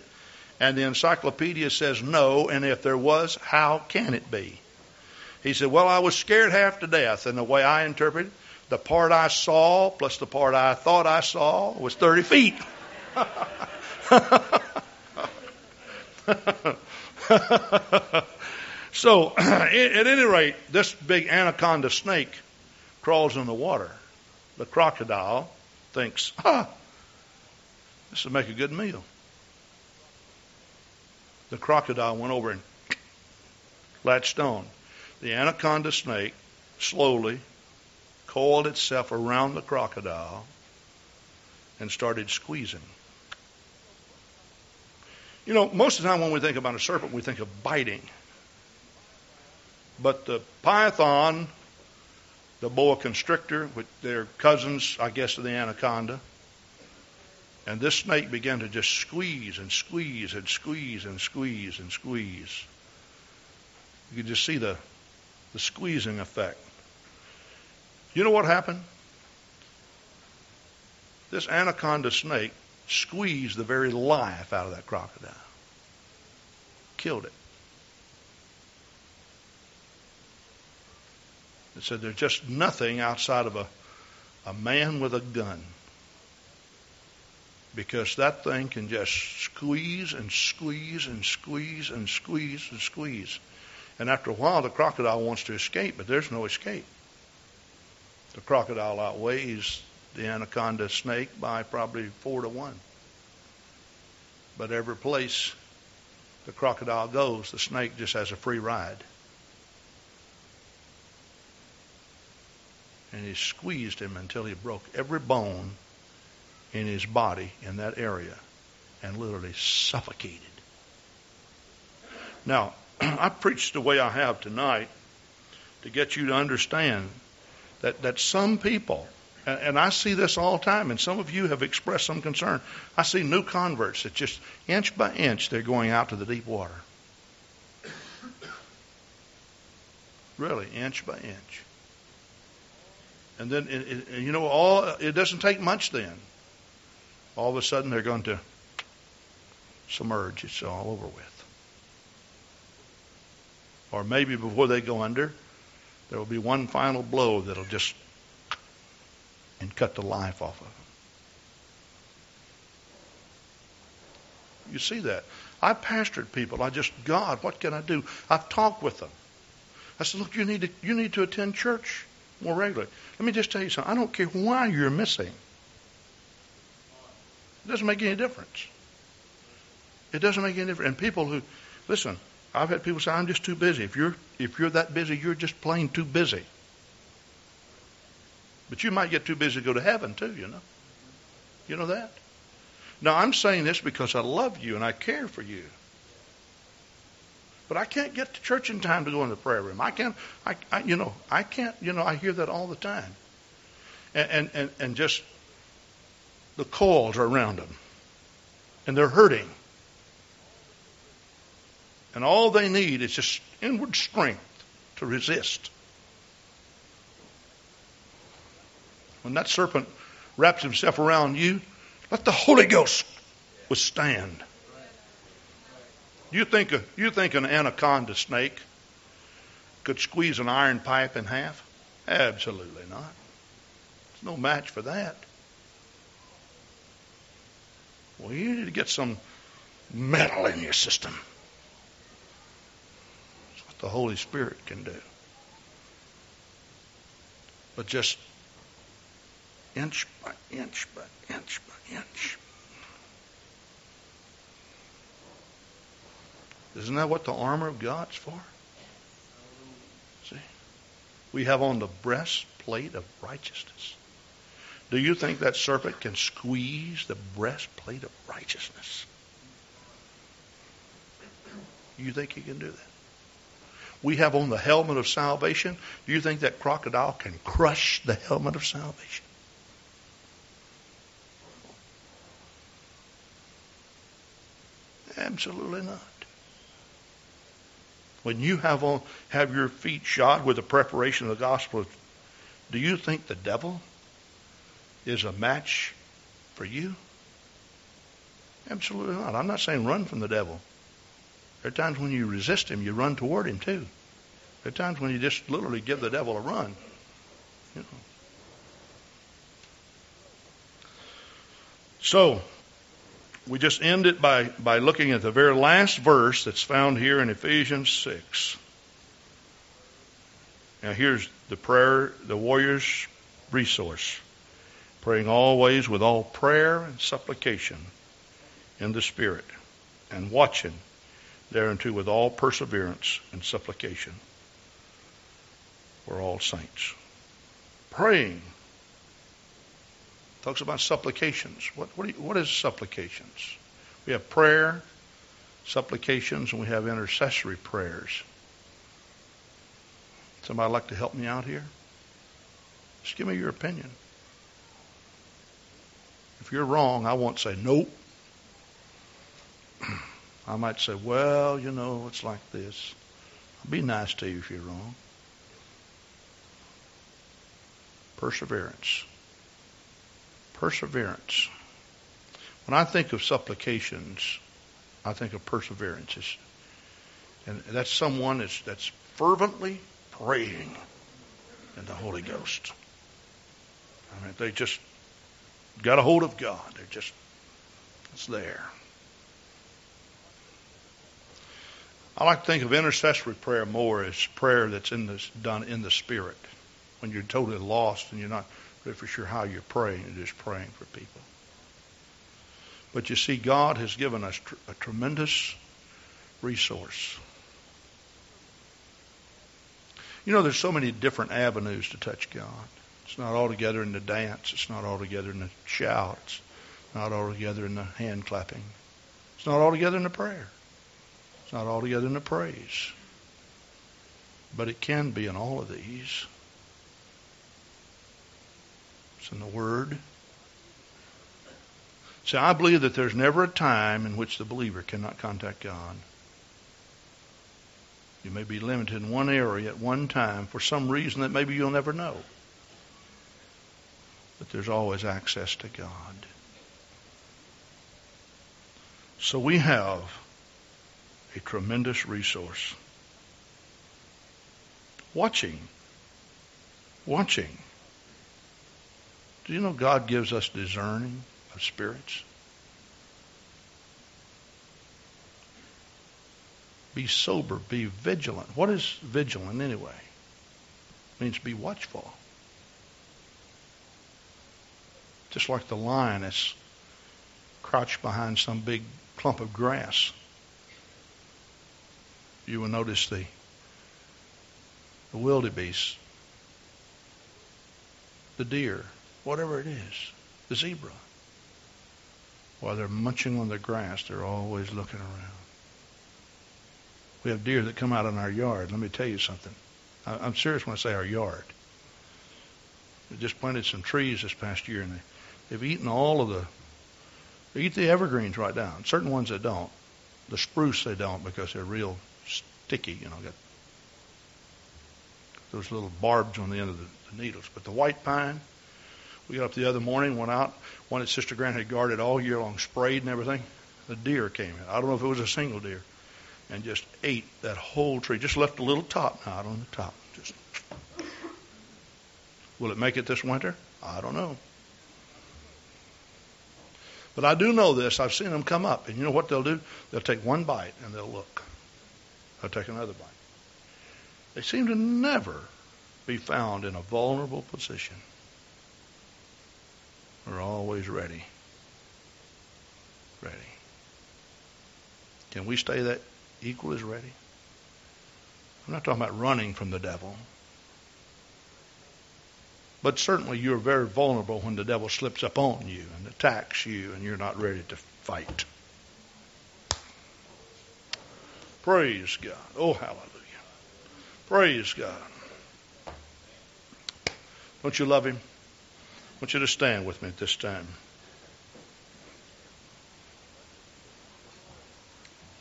and the encyclopedia says no, and if there was, how can it be? He said, Well, I was scared half to death, and the way I interpreted the part I saw plus the part I thought I saw was 30 feet. so, at any rate, this big anaconda snake crawls in the water. The crocodile thinks, ah, this will make a good meal. The crocodile went over and latched on. The anaconda snake slowly coiled itself around the crocodile and started squeezing. You know, most of the time when we think about a serpent, we think of biting. But the python the boa constrictor, which they're cousins, I guess, of the anaconda. And this snake began to just squeeze and squeeze and squeeze and squeeze and squeeze. You could just see the, the squeezing effect. You know what happened? This anaconda snake squeezed the very life out of that crocodile. Killed it. It said there's just nothing outside of a, a man with a gun. Because that thing can just squeeze and squeeze and squeeze and squeeze and squeeze. And after a while, the crocodile wants to escape, but there's no escape. The crocodile outweighs the anaconda snake by probably four to one. But every place the crocodile goes, the snake just has a free ride. And he squeezed him until he broke every bone in his body in that area and literally suffocated. Now, I preached the way I have tonight to get you to understand that, that some people and, and I see this all the time, and some of you have expressed some concern. I see new converts that just inch by inch they're going out to the deep water. Really, inch by inch. And then, it, it, you know, all it doesn't take much then. All of a sudden, they're going to submerge. It's all over with. Or maybe before they go under, there will be one final blow that'll just and cut the life off of them. You see that? I pastored people. I just, God, what can I do? I've talked with them. I said, look, you need to, you need to attend church more regularly. Let me just tell you something. I don't care why you're missing. It doesn't make any difference. It doesn't make any difference. And people who, listen, I've had people say, I'm just too busy. If you're, if you're that busy, you're just plain too busy. But you might get too busy to go to heaven too, you know. You know that? Now I'm saying this because I love you and I care for you. But I can't get to church in time to go in the prayer room. I can't, I, I you know, I can't, you know, I hear that all the time. And, and, and, and just the coils are around them. And they're hurting. And all they need is just inward strength to resist. When that serpent wraps himself around you, let the Holy Ghost withstand. You think a, you think an anaconda snake could squeeze an iron pipe in half? Absolutely not. It's no match for that. Well, you need to get some metal in your system. That's what the Holy Spirit can do. But just inch by inch by inch by inch. Isn't that what the armor of God's for? See? We have on the breastplate of righteousness. Do you think that serpent can squeeze the breastplate of righteousness? You think he can do that? We have on the helmet of salvation. Do you think that crocodile can crush the helmet of salvation? Absolutely not. When you have on, have your feet shod with the preparation of the gospel, do you think the devil is a match for you? Absolutely not. I'm not saying run from the devil. There are times when you resist him, you run toward him too. There are times when you just literally give the devil a run. You know. So, we just end it by, by looking at the very last verse that's found here in Ephesians 6. Now, here's the prayer, the warrior's resource praying always with all prayer and supplication in the Spirit, and watching thereunto with all perseverance and supplication for all saints. Praying Talks about supplications. What, what, you, what is supplications? We have prayer, supplications, and we have intercessory prayers. Somebody like to help me out here? Just give me your opinion. If you're wrong, I won't say, nope. I might say, well, you know, it's like this. I'll be nice to you if you're wrong. Perseverance. Perseverance. When I think of supplications, I think of perseverance. And that's someone that's, that's fervently praying in the Holy Ghost. I mean, they just got a hold of God. They're just, it's there. I like to think of intercessory prayer more as prayer that's in this, done in the Spirit. When you're totally lost and you're not really for sure how you're praying, you're just praying for people. But you see, God has given us tr- a tremendous resource. You know, there's so many different avenues to touch God. It's not all together in the dance. It's not all together in the shout. It's not all together in the hand clapping. It's not all together in the prayer. It's not all together in the praise. But it can be in all of these. It's in the Word. See, I believe that there's never a time in which the believer cannot contact God. You may be limited in one area at one time for some reason that maybe you'll never know. But there's always access to God. So we have a tremendous resource. Watching. Watching. Do you know God gives us discerning of spirits? Be sober, be vigilant. What is vigilant anyway? It means be watchful. Just like the lion that's crouched behind some big clump of grass you will notice the, the wildebeest, the deer, whatever it is, the zebra. While they're munching on the grass, they're always looking around. We have deer that come out in our yard. Let me tell you something. I, am serious when I say our yard. We just planted some trees this past year, and they, they've eaten all of the. They eat the evergreens right down. Certain ones they don't. The spruce they don't because they're real sticky, you know, got those little barbs on the end of the, the needles. But the white pine, we got up the other morning, went out, one that Sister Grant had guarded all year long, sprayed and everything. The deer came in. I don't know if it was a single deer, and just ate that whole tree. Just left a little top knot on the top. Just will it make it this winter? I don't know. But I do know this. I've seen them come up, and you know what they'll do? They'll take one bite and they'll look. They'll take another bite. They seem to never be found in a vulnerable position. We're always ready. Ready. Can we stay that equal as ready? I'm not talking about running from the devil. But certainly you're very vulnerable when the devil slips up on you and attacks you and you're not ready to fight. Praise God. Oh, hallelujah. Praise God. Don't you love Him? Want you to stand with me at this time.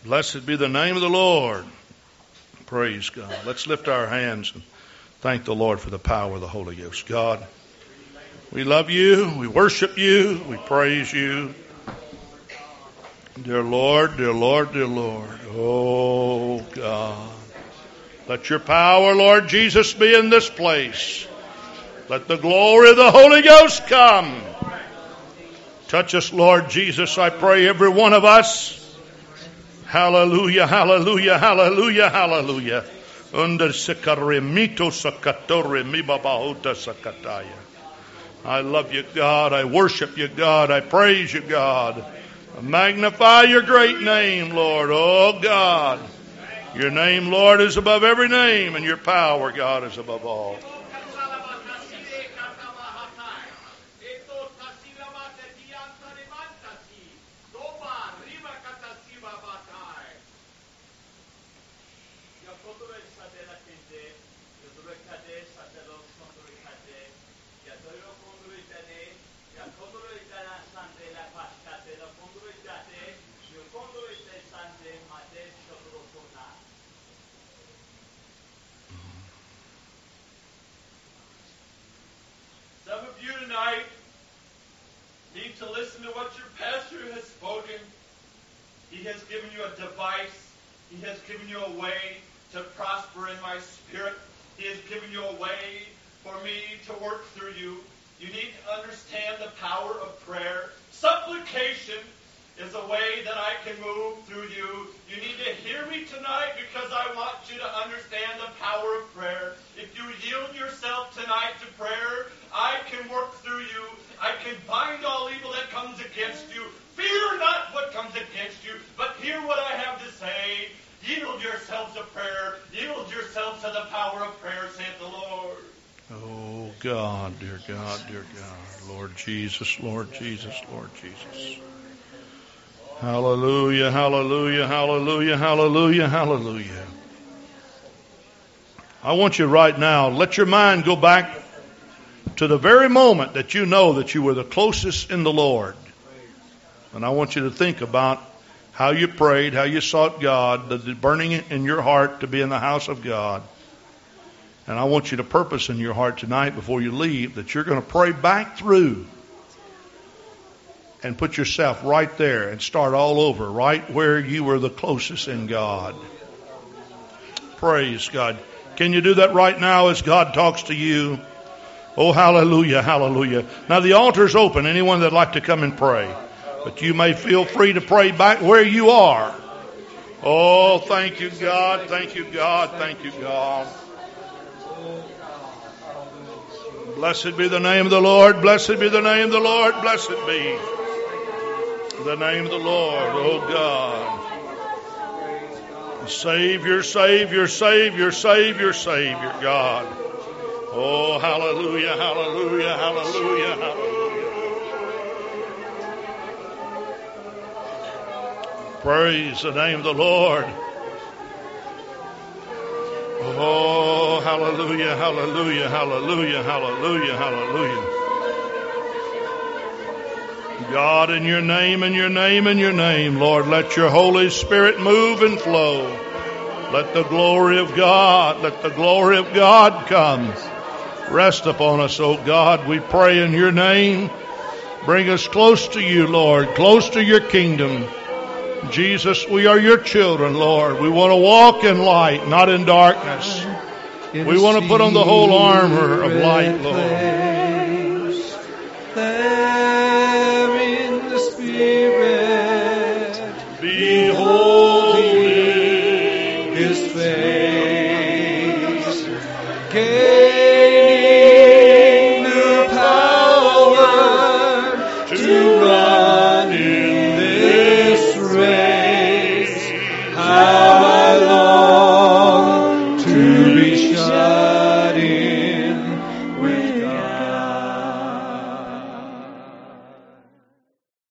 Blessed be the name of the Lord. Praise God. Let's lift our hands and thank the Lord for the power of the Holy Ghost. God, we love you. We worship you. We praise you. Dear Lord, dear Lord, dear Lord. Oh, God. Let your power, Lord Jesus, be in this place. Let the glory of the Holy Ghost come. Touch us, Lord Jesus, I pray, every one of us. Hallelujah, hallelujah, hallelujah, hallelujah. Under sakatore sakataya. I love you, God. I worship you, God. I praise you, God. Magnify your great name, Lord. Oh God. Your name, Lord, is above every name, and your power, God, is above all. Need to listen to what your pastor has spoken. He has given you a device. He has given you a way to prosper in my spirit. He has given you a way for me to work through you. You need to understand the power of prayer. Supplication is a way that I can move through you. You need to hear me tonight because I want you to understand the power of prayer. If you yield yourself tonight to prayer, I can work through you. I can bind all evil that comes against you. Fear not what comes against you, but hear what I have to say. Yield yourselves to prayer. Yield yourselves to the power of prayer, saith the Lord. Oh, God, dear God, dear God. Lord Jesus, Lord Jesus, Lord Jesus. Hallelujah, hallelujah, hallelujah, hallelujah, hallelujah. I want you right now, let your mind go back to the very moment that you know that you were the closest in the Lord. And I want you to think about how you prayed, how you sought God, the burning in your heart to be in the house of God. And I want you to purpose in your heart tonight before you leave that you're going to pray back through and put yourself right there and start all over, right where you were the closest in God. Praise God. Can you do that right now as God talks to you? Oh, hallelujah, hallelujah. Now the altar's open. Anyone that'd like to come and pray. But you may feel free to pray back where you are. Oh, thank you, God. Thank you, God. Thank you, God. Blessed be the name of the Lord. Blessed be the name of the Lord. Blessed be the name of the Lord, oh God. Savior, Savior, Savior, Savior, Savior, God. Oh, hallelujah, hallelujah, hallelujah, hallelujah. Praise the name of the Lord. Oh, hallelujah, hallelujah, hallelujah, hallelujah, hallelujah. God, in your name, in your name, in your name, Lord, let your Holy Spirit move and flow. Let the glory of God, let the glory of God come. Rest upon us, O oh God. We pray in your name. Bring us close to you, Lord, close to your kingdom. Jesus, we are your children, Lord. We want to walk in light, not in darkness. We want to put on the whole armor of light, Lord.